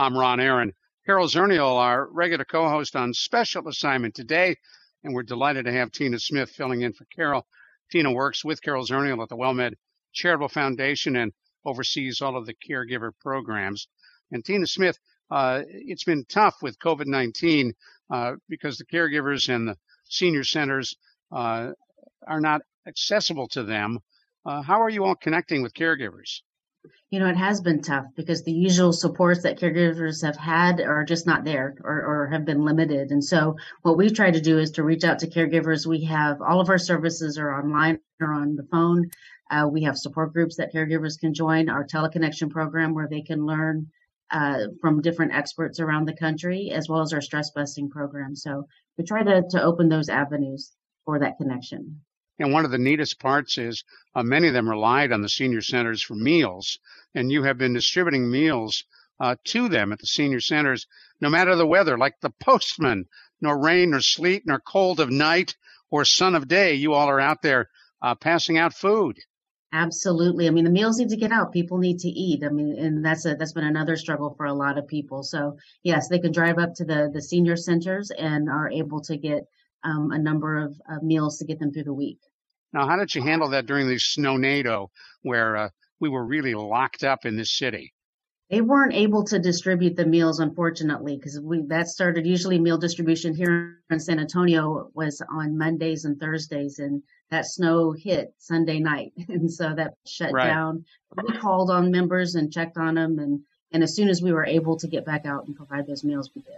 I'm Ron Aaron. Carol Zernial, our regular co host on special assignment today, and we're delighted to have Tina Smith filling in for Carol. Tina works with Carol Zernial at the WellMed Charitable Foundation and oversees all of the caregiver programs. And Tina Smith, uh, it's been tough with COVID 19 uh, because the caregivers and the senior centers uh, are not accessible to them. Uh, how are you all connecting with caregivers? You know, it has been tough because the usual supports that caregivers have had are just not there or, or have been limited. And so what we try to do is to reach out to caregivers. We have all of our services are online or on the phone. Uh, we have support groups that caregivers can join, our teleconnection program where they can learn uh, from different experts around the country, as well as our stress busting program. So we try to, to open those avenues for that connection. And one of the neatest parts is uh, many of them relied on the senior centers for meals, and you have been distributing meals uh, to them at the senior centers, no matter the weather, like the postman, nor rain, nor sleet, nor cold of night, or sun of day. You all are out there uh, passing out food. Absolutely. I mean, the meals need to get out. People need to eat. I mean, and that's a, that's been another struggle for a lot of people. So yes, they can drive up to the, the senior centers and are able to get um, a number of uh, meals to get them through the week. Now, how did you handle that during the snownado where uh, we were really locked up in this city? They weren't able to distribute the meals, unfortunately, because we that started usually meal distribution here in San Antonio was on Mondays and Thursdays, and that snow hit Sunday night, and so that shut right. down. We called on members and checked on them, and and as soon as we were able to get back out and provide those meals, we did.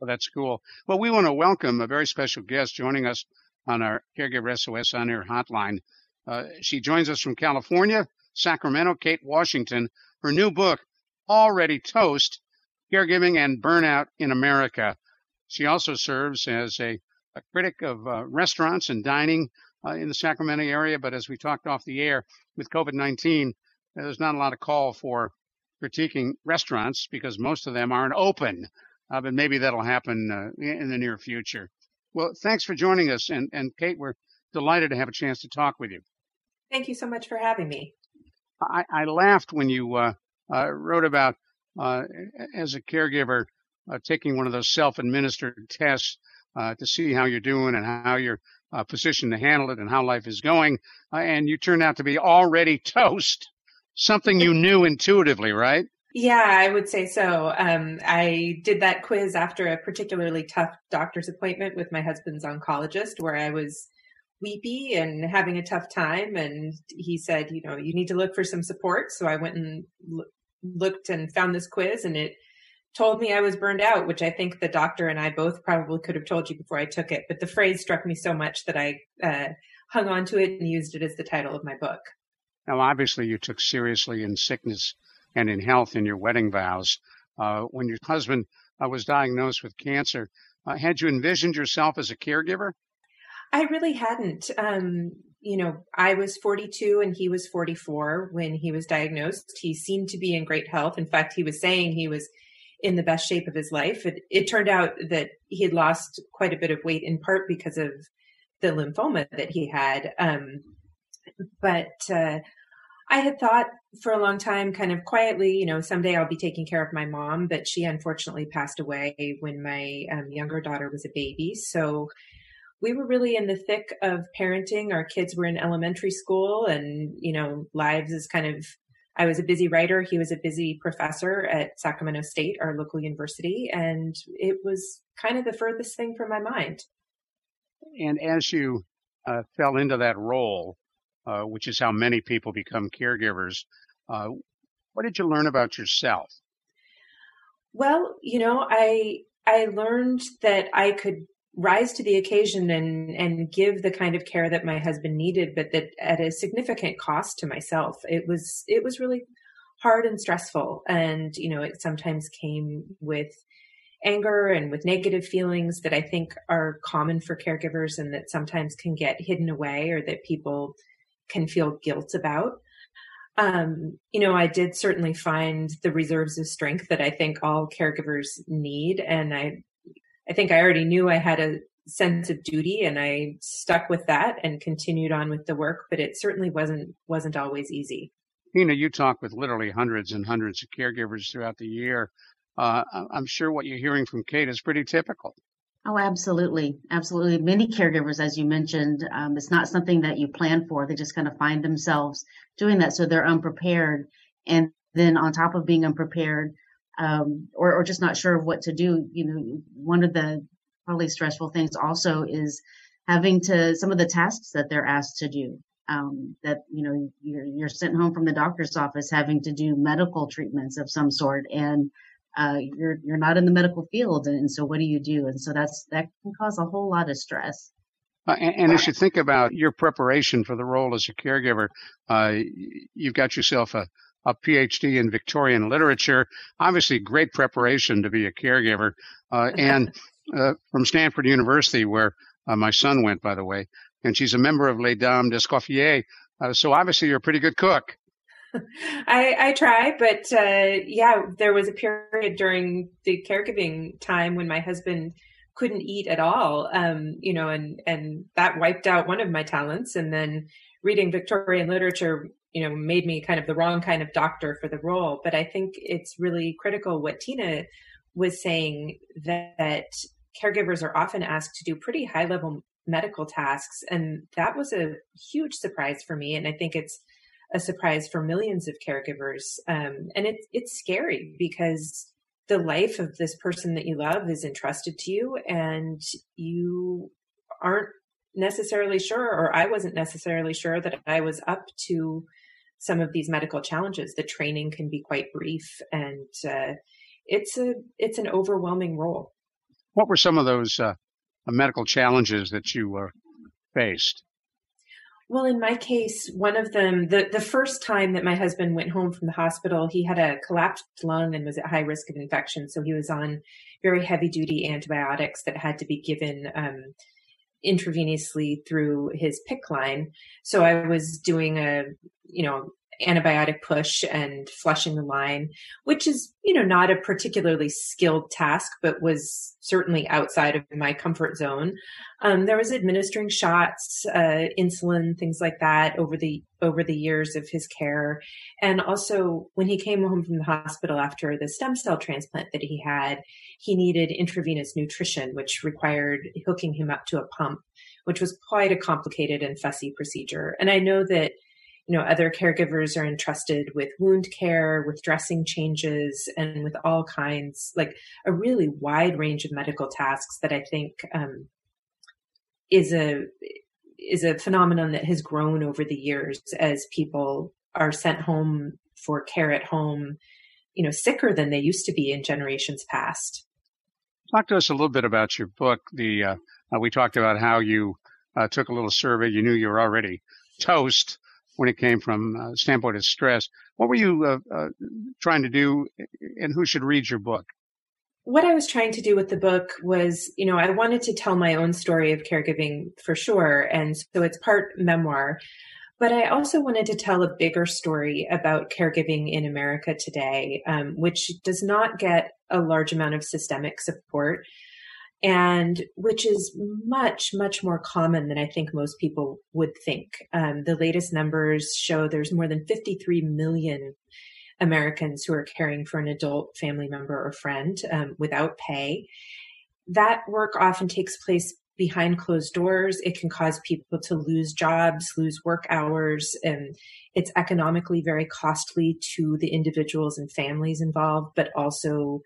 Well, that's cool. Well, we want to welcome a very special guest joining us on our Caregiver SOS on air hotline. Uh, she joins us from California, Sacramento, Kate Washington. Her new book, Already Toast Caregiving and Burnout in America. She also serves as a, a critic of uh, restaurants and dining uh, in the Sacramento area. But as we talked off the air with COVID 19, there's not a lot of call for critiquing restaurants because most of them aren't open. Uh, but maybe that'll happen uh, in the near future. Well, thanks for joining us. And, and Kate, we're delighted to have a chance to talk with you. Thank you so much for having me. I, I laughed when you uh, uh, wrote about, uh, as a caregiver, uh, taking one of those self administered tests uh, to see how you're doing and how you're uh, positioned to handle it and how life is going. and you turned out to be already toast, something you knew intuitively, right? Yeah, I would say so. Um, I did that quiz after a particularly tough doctor's appointment with my husband's oncologist where I was weepy and having a tough time. And he said, you know, you need to look for some support. So I went and l- looked and found this quiz and it told me I was burned out, which I think the doctor and I both probably could have told you before I took it. But the phrase struck me so much that I uh, hung on to it and used it as the title of my book. Now, obviously, you took seriously in sickness and in health in your wedding vows. Uh, when your husband uh, was diagnosed with cancer, uh, had you envisioned yourself as a caregiver? I really hadn't. Um, you know, I was 42 and he was 44 when he was diagnosed. He seemed to be in great health. In fact, he was saying he was in the best shape of his life. It, it turned out that he had lost quite a bit of weight in part because of the lymphoma that he had. Um, but uh, I had thought for a long time, kind of quietly, you know, someday I'll be taking care of my mom, but she unfortunately passed away when my um, younger daughter was a baby. So we were really in the thick of parenting. Our kids were in elementary school and, you know, lives is kind of, I was a busy writer. He was a busy professor at Sacramento State, our local university. And it was kind of the furthest thing from my mind. And as you uh, fell into that role, uh, which is how many people become caregivers. Uh, what did you learn about yourself? Well, you know, I I learned that I could rise to the occasion and and give the kind of care that my husband needed, but that at a significant cost to myself. It was it was really hard and stressful. And, you know, it sometimes came with anger and with negative feelings that I think are common for caregivers and that sometimes can get hidden away or that people can feel guilt about. Um, you know, I did certainly find the reserves of strength that I think all caregivers need. And I, I think I already knew I had a sense of duty and I stuck with that and continued on with the work, but it certainly wasn't, wasn't always easy. Tina, you talk with literally hundreds and hundreds of caregivers throughout the year. Uh, I'm sure what you're hearing from Kate is pretty typical. Oh, absolutely. Absolutely. Many caregivers, as you mentioned, um, it's not something that you plan for. They just kind of find themselves doing that. So they're unprepared. And then on top of being unprepared, um, or, or just not sure of what to do, you know, one of the probably stressful things also is having to, some of the tasks that they're asked to do. Um, that you know you're, you're sent home from the doctor's office having to do medical treatments of some sort and uh, you're you're not in the medical field, and so what do you do? And so that's that can cause a whole lot of stress. Uh, and, and, as you think about your preparation for the role as a caregiver, uh, you've got yourself a, a PhD in Victorian literature. Obviously, great preparation to be a caregiver. Uh, and uh, from Stanford University, where uh, my son went, by the way, and she's a member of Les Dames d'Escoffier. so obviously, you're a pretty good cook. I, I try, but uh, yeah, there was a period during the caregiving time when my husband couldn't eat at all, um, you know, and and that wiped out one of my talents. And then reading Victorian literature, you know, made me kind of the wrong kind of doctor for the role. But I think it's really critical what Tina was saying that, that caregivers are often asked to do pretty high level medical tasks, and that was a huge surprise for me. And I think it's a surprise for millions of caregivers. Um, and it's it's scary because the life of this person that you love is entrusted to you and you aren't necessarily sure, or I wasn't necessarily sure that I was up to some of these medical challenges. The training can be quite brief and, uh, it's a, it's an overwhelming role. What were some of those, uh, medical challenges that you uh, faced? Well, in my case, one of them, the, the first time that my husband went home from the hospital, he had a collapsed lung and was at high risk of infection. So he was on very heavy duty antibiotics that had to be given um, intravenously through his PICC line. So I was doing a, you know, antibiotic push and flushing the line, which is, you know, not a particularly skilled task, but was certainly outside of my comfort zone. Um, there was administering shots, uh, insulin, things like that over the, over the years of his care. And also when he came home from the hospital after the stem cell transplant that he had, he needed intravenous nutrition, which required hooking him up to a pump, which was quite a complicated and fussy procedure. And I know that you know, other caregivers are entrusted with wound care, with dressing changes, and with all kinds, like a really wide range of medical tasks that I think um, is a is a phenomenon that has grown over the years as people are sent home for care at home, you know, sicker than they used to be in generations past. Talk to us a little bit about your book. The uh, uh, we talked about how you uh, took a little survey. You knew you were already toast when it came from a uh, standpoint of stress. What were you uh, uh, trying to do, and who should read your book? What I was trying to do with the book was, you know, I wanted to tell my own story of caregiving for sure, and so it's part memoir. But I also wanted to tell a bigger story about caregiving in America today, um, which does not get a large amount of systemic support and which is much, much more common than I think most people would think. Um, the latest numbers show there's more than 53 million Americans who are caring for an adult family member or friend um, without pay. That work often takes place behind closed doors. It can cause people to lose jobs, lose work hours, and it's economically very costly to the individuals and families involved, but also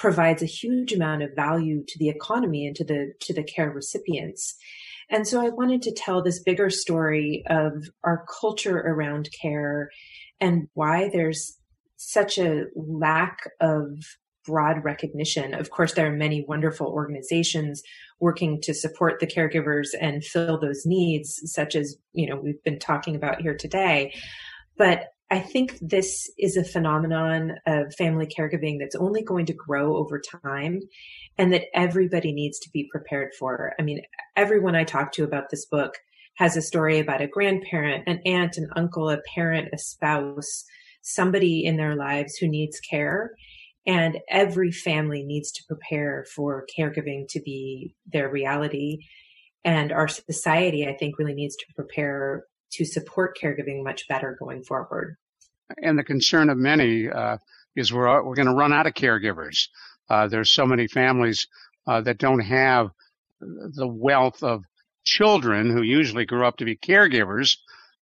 provides a huge amount of value to the economy and to the to the care recipients. And so I wanted to tell this bigger story of our culture around care and why there's such a lack of broad recognition. Of course, there are many wonderful organizations working to support the caregivers and fill those needs, such as, you know, we've been talking about here today. But I think this is a phenomenon of family caregiving that's only going to grow over time and that everybody needs to be prepared for. I mean, everyone I talk to about this book has a story about a grandparent, an aunt, an uncle, a parent, a spouse, somebody in their lives who needs care. And every family needs to prepare for caregiving to be their reality. And our society, I think, really needs to prepare to support caregiving much better going forward. And the concern of many uh, is we're we're going to run out of caregivers. Uh, there's so many families uh, that don't have the wealth of children who usually grow up to be caregivers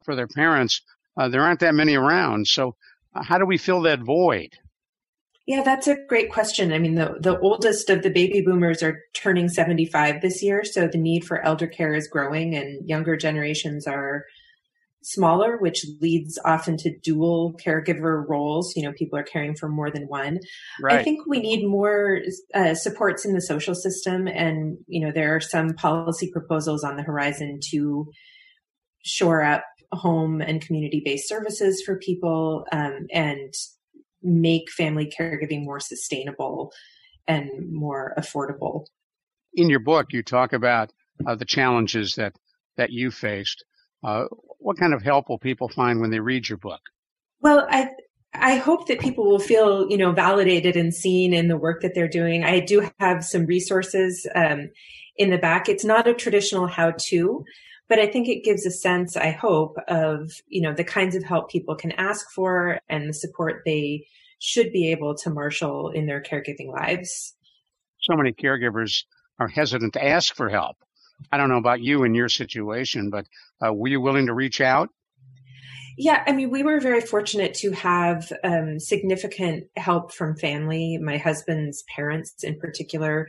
for their parents. Uh, there aren't that many around. So, uh, how do we fill that void? Yeah, that's a great question. I mean, the, the oldest of the baby boomers are turning 75 this year. So the need for elder care is growing and younger generations are smaller, which leads often to dual caregiver roles. You know, people are caring for more than one. Right. I think we need more uh, supports in the social system. And, you know, there are some policy proposals on the horizon to shore up home and community based services for people um, and make family caregiving more sustainable and more affordable. In your book, you talk about uh, the challenges that that you faced. Uh, what kind of help will people find when they read your book? Well, I I hope that people will feel, you know, validated and seen in the work that they're doing. I do have some resources um, in the back. It's not a traditional how-to, but I think it gives a sense, I hope, of, you know, the kinds of help people can ask for and the support they should be able to marshal in their caregiving lives. So many caregivers are hesitant to ask for help. I don't know about you and your situation, but uh, were you willing to reach out? Yeah, I mean, we were very fortunate to have um, significant help from family. My husband's parents, in particular,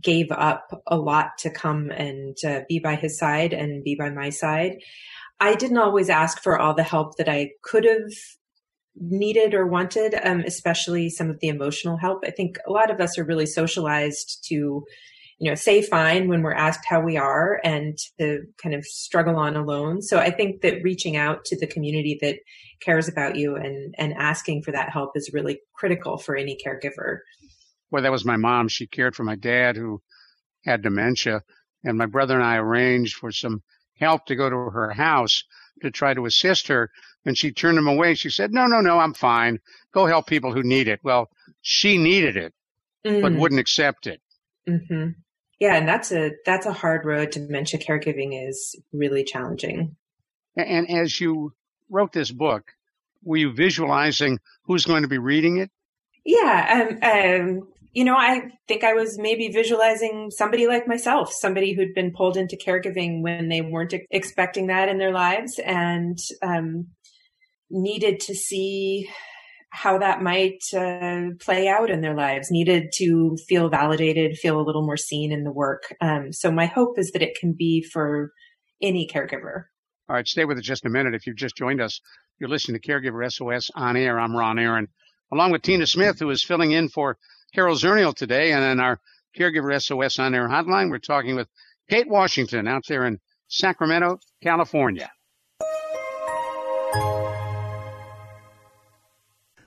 gave up a lot to come and uh, be by his side and be by my side. I didn't always ask for all the help that I could have needed or wanted, um, especially some of the emotional help. I think a lot of us are really socialized to you know, say fine when we're asked how we are and to kind of struggle on alone. So I think that reaching out to the community that cares about you and, and asking for that help is really critical for any caregiver. Well, that was my mom. She cared for my dad who had dementia and my brother and I arranged for some help to go to her house to try to assist her. And she turned him away. She said, no, no, no, I'm fine. Go help people who need it. Well, she needed it, mm. but wouldn't accept it. Mm-hmm yeah, and that's a that's a hard road. Dementia caregiving is really challenging. And as you wrote this book, were you visualizing who's going to be reading it? Yeah, um, um, you know, I think I was maybe visualizing somebody like myself, somebody who'd been pulled into caregiving when they weren't expecting that in their lives, and um, needed to see how that might uh, play out in their lives, needed to feel validated, feel a little more seen in the work. Um, so my hope is that it can be for any caregiver. All right, stay with us just a minute. If you've just joined us, you're listening to Caregiver SOS on air. I'm Ron Aaron, along with Tina Smith, who is filling in for Carol Zernial today. And in our Caregiver SOS on air hotline, we're talking with Kate Washington out there in Sacramento, California.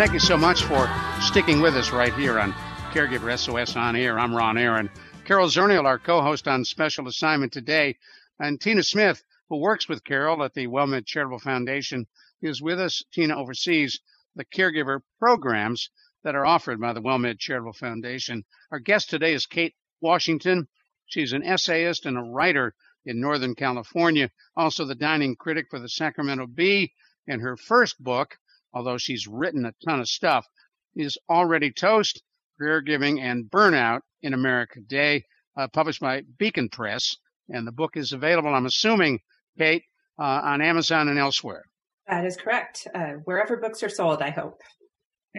Thank you so much for sticking with us right here on Caregiver SOS on Air. I'm Ron Aaron. Carol Zernial, our co-host on special assignment today, and Tina Smith, who works with Carol at the WellMed Charitable Foundation, is with us. Tina oversees the caregiver programs that are offered by the WellMed Charitable Foundation. Our guest today is Kate Washington. She's an essayist and a writer in Northern California, also the dining critic for the Sacramento Bee. And her first book, although she's written a ton of stuff, is Already Toast, Caregiving and Burnout in America Today, uh, published by Beacon Press. And the book is available, I'm assuming, Kate, uh, on Amazon and elsewhere. That is correct. Uh, wherever books are sold, I hope.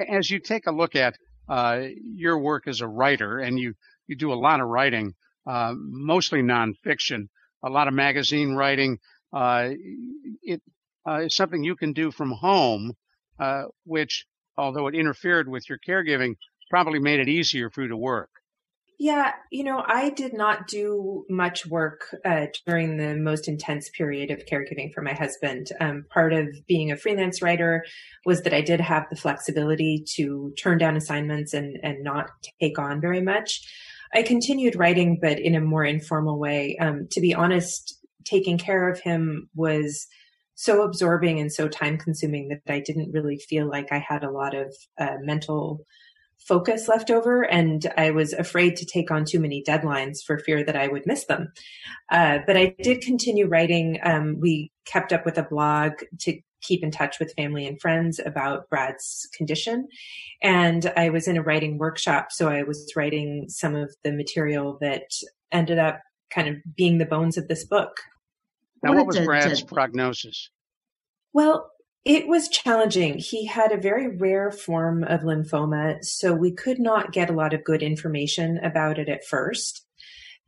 As you take a look at uh, your work as a writer, and you, you do a lot of writing, uh, mostly nonfiction, a lot of magazine writing. Uh, it uh, is something you can do from home, uh, which, although it interfered with your caregiving, probably made it easier for you to work. Yeah, you know, I did not do much work uh, during the most intense period of caregiving for my husband. Um, part of being a freelance writer was that I did have the flexibility to turn down assignments and, and not take on very much. I continued writing, but in a more informal way. Um, to be honest, taking care of him was so absorbing and so time consuming that I didn't really feel like I had a lot of uh, mental focus left over and I was afraid to take on too many deadlines for fear that I would miss them. Uh, but I did continue writing. Um, we kept up with a blog to keep in touch with family and friends about Brad's condition. And I was in a writing workshop. So I was writing some of the material that ended up kind of being the bones of this book. Now, what was Brad's prognosis? Well, it was challenging. He had a very rare form of lymphoma, so we could not get a lot of good information about it at first.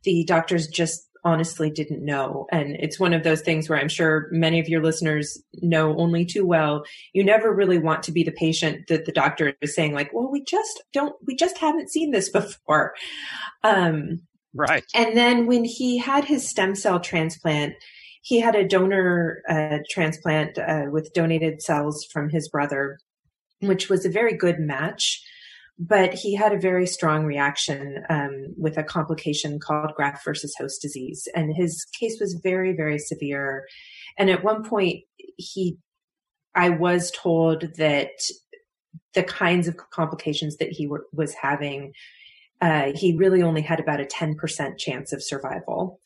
The doctors just honestly didn't know. And it's one of those things where I'm sure many of your listeners know only too well. You never really want to be the patient that the doctor is saying, like, well, we just don't, we just haven't seen this before. Um, right. And then when he had his stem cell transplant, he had a donor uh, transplant uh, with donated cells from his brother, which was a very good match. But he had a very strong reaction um, with a complication called graft versus host disease. And his case was very, very severe. And at one point, he, I was told that the kinds of complications that he was having, uh, he really only had about a 10% chance of survival.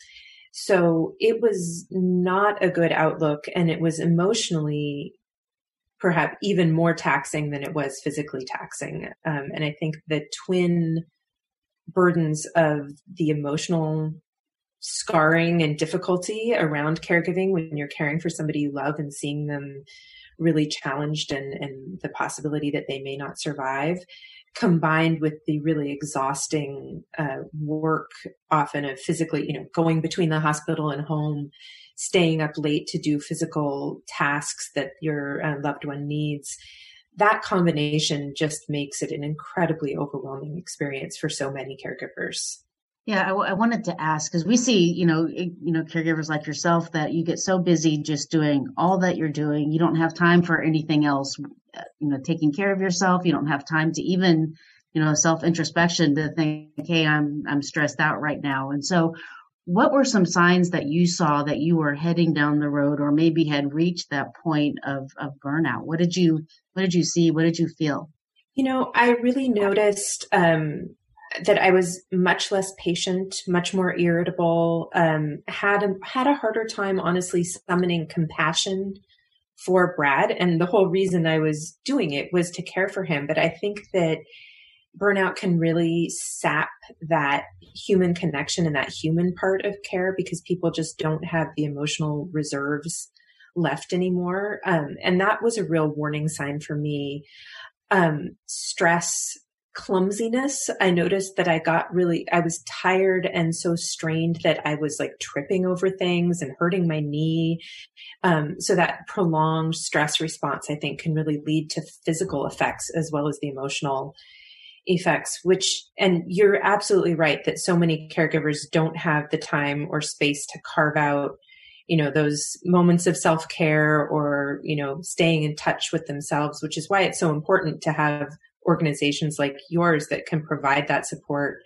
So it was not a good outlook and it was emotionally perhaps even more taxing than it was physically taxing. Um, and I think the twin burdens of the emotional scarring and difficulty around caregiving when you're caring for somebody you love and seeing them really challenged and, and the possibility that they may not survive combined with the really exhausting uh, work often of physically you know going between the hospital and home staying up late to do physical tasks that your uh, loved one needs that combination just makes it an incredibly overwhelming experience for so many caregivers yeah, I, I wanted to ask because we see, you know, you know, caregivers like yourself that you get so busy just doing all that you're doing, you don't have time for anything else. Uh, you know, taking care of yourself, you don't have time to even, you know, self introspection to think, hey, I'm I'm stressed out right now. And so, what were some signs that you saw that you were heading down the road, or maybe had reached that point of of burnout? What did you What did you see? What did you feel? You know, I really noticed um, that I was much less patient, much more irritable, um, had a, had a harder time, honestly, summoning compassion for Brad. And the whole reason I was doing it was to care for him. But I think that burnout can really sap that human connection and that human part of care because people just don't have the emotional reserves left anymore. Um, and that was a real warning sign for me. Um, stress clumsiness. I noticed that I got really, I was tired and so strained that I was like tripping over things and hurting my knee. Um, so that prolonged stress response, I think, can really lead to physical effects as well as the emotional effects, which, and you're absolutely right that so many caregivers don't have the time or space to carve out you know those moments of self-care or you know staying in touch with themselves which is why it's so important to have organizations like yours that can provide that support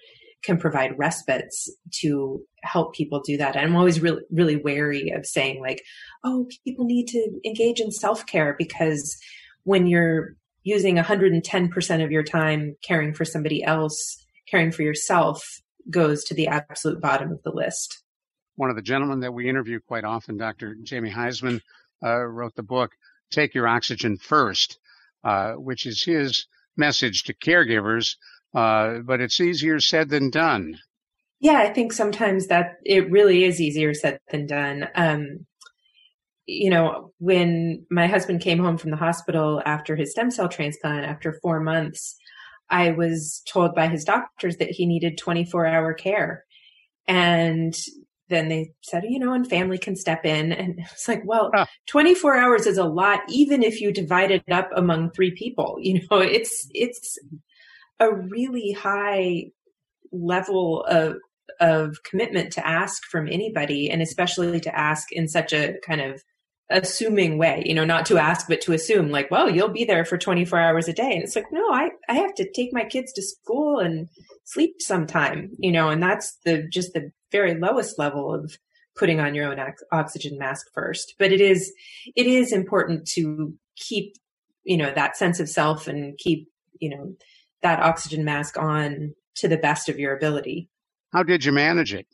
can provide respites to help people do that. I'm always really, really wary of saying like, oh, people need to engage in self care because when you're using 110% of your time caring for somebody else, caring for yourself goes to the absolute bottom of the list. One of the gentlemen that we interview quite often, Dr. Jamie Huysman, uh, wrote the book, Take Your Oxygen First. uh, which is his message to caregivers. Uh, but it's easier said than done. Yeah, I think sometimes that it really is easier said than done. Um, you know, when my husband came home from the hospital after his stem cell transplant after four months, I was told by his doctors that he needed 24 hour care. And then they said, you know, and family can step in. And it's like, well, huh. 24 hours is a lot, even if you divide it up among three people. You know, it's, it's a really high level of, of commitment to ask from anybody and especially to ask in such a kind of assuming way, you know, not to ask, but to assume like, well, you'll be there for 24 hours a day. And it's like, no, I, I have to take my kids to school and sleep sometime, you know, and that's the, just the very lowest level of putting on your own oxygen mask first. But it is, it is important to keep, you know, that sense of self and keep, you know, that oxygen mask on to the best of your ability. How did you manage it?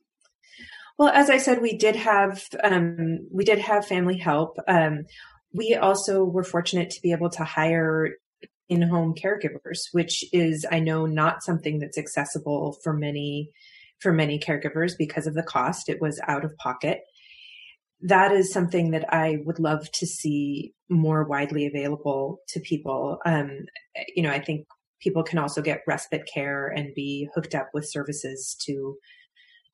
Well, as I said, we did have um, we did have family help. Um, we also were fortunate to be able to hire in-home caregivers, which is I know not something that's accessible for many for many caregivers because of the cost. It was out of pocket. That is something that I would love to see more widely available to people. Um, you know, I think people can also get respite care and be hooked up with services to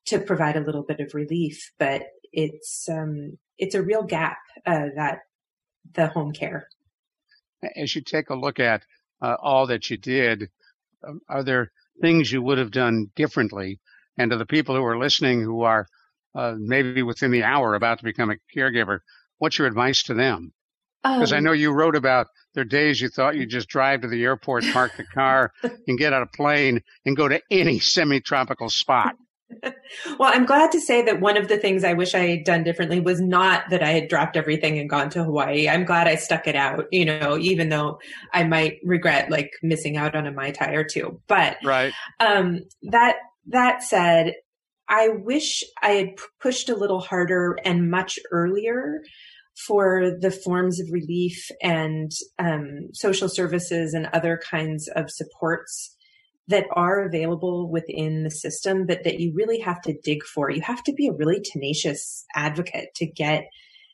to provide a little bit of relief, but it's um, it's a real gap uh, that the home care. As you take a look at uh, all that you did, um, are there things you would have done differently? And to the people who are listening who are uh, maybe within the hour about to become a caregiver, what's your advice to them? Because um, I know you wrote about there are days you thought you'd just drive to the airport, park the car, and get on a plane and go to any semi-tropical spot. Well, I'm glad to say that one of the things I wish I had done differently was not that I had dropped everything and gone to Hawaii. I'm glad I stuck it out, you know, even though I might regret like missing out on a Mai Tai or two. But right. um, that that said, I wish I had pushed a little harder and much earlier for the forms of relief and um, social services and other kinds of supports that are available within the system, but that you really have to dig for. You have to be a really tenacious advocate to get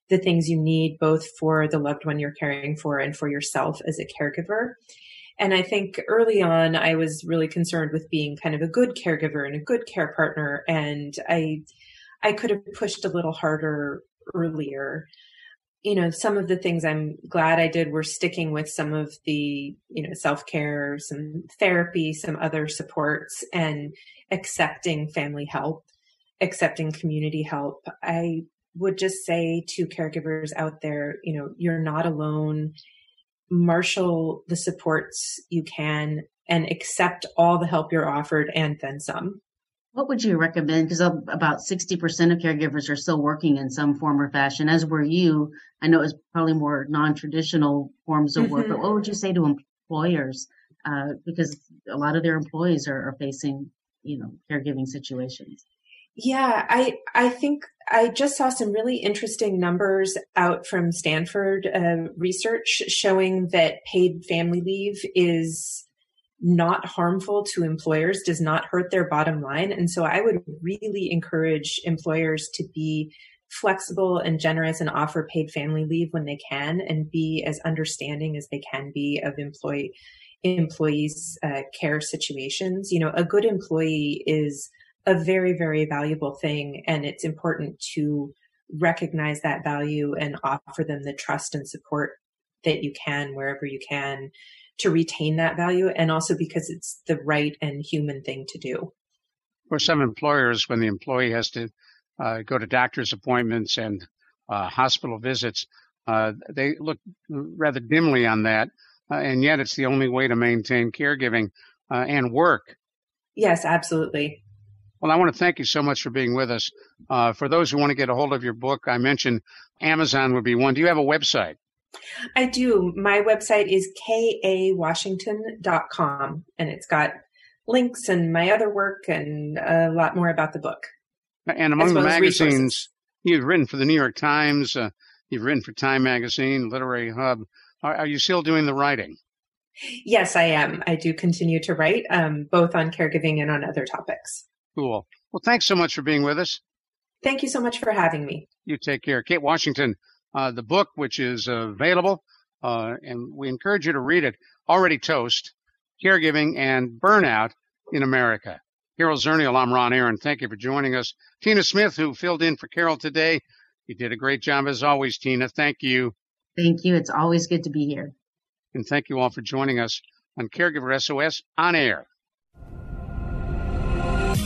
the things you need, both for the loved one you're caring for and for yourself as a caregiver. And I think early on, I was really concerned with being kind of a good caregiver and a good care partner. And I, I could have pushed a little harder earlier you know, some of the things I'm glad I did were sticking with some of the, you know, self care, some therapy, some other supports, and accepting family help, accepting community help. I would just say to caregivers out there, you know, you're not alone. Marshal the supports you can and accept all the help you're offered and then some. What would you recommend? Because about 60% of caregivers are still working in some form or fashion, as were you. I know it's probably more non traditional forms of work, mm-hmm. but what would you say to employers? Uh, because a lot of their employees are, are facing, you know, caregiving situations. Yeah, I I think I just saw some really interesting numbers out from Stanford uh, research showing that paid family leave is not harmful to employers, does not hurt their bottom line. And so I would really encourage employers to be flexible and generous and offer paid family leave when they can and be as understanding as they can be of employee employees uh, care situations you know a good employee is a very very valuable thing and it's important to recognize that value and offer them the trust and support that you can wherever you can to retain that value and also because it's the right and human thing to do. For some employers, when the employee has to uh, go to doctor's appointments and uh, hospital visits, uh, they look rather dimly on that. Uh, and yet it's the only way to maintain caregiving uh, and work. Yes, absolutely. Well, I want to thank you so much for being with us. Uh, for those who want to get a hold of your book, I mentioned Amazon would be one. Do you have a website? I do. My website is kawashington.com and it's got links and my other work and a lot more about the book. And among the magazines, you've written for the New York Times, uh, you've written for Time Magazine, Literary Hub. Are, are, you still doing the writing? Yes, I am. I do continue to write, um, both on caregiving and on other topics. Cool. Well, thanks so much for being with us. Thank you so much for having me. You take care. Kate Washington, uh, the book, which is available, uh, and we encourage you to read it, Already Toast, Caregiving and Burnout in America. Carol Zernial, I'm Ron Aaron. Thank you for joining us. Tina Smith, who filled in for Carol today, you did a great job as always, Tina. Thank you. Thank you. It's always good to be here. And thank you all for joining us on Caregiver SOS on air.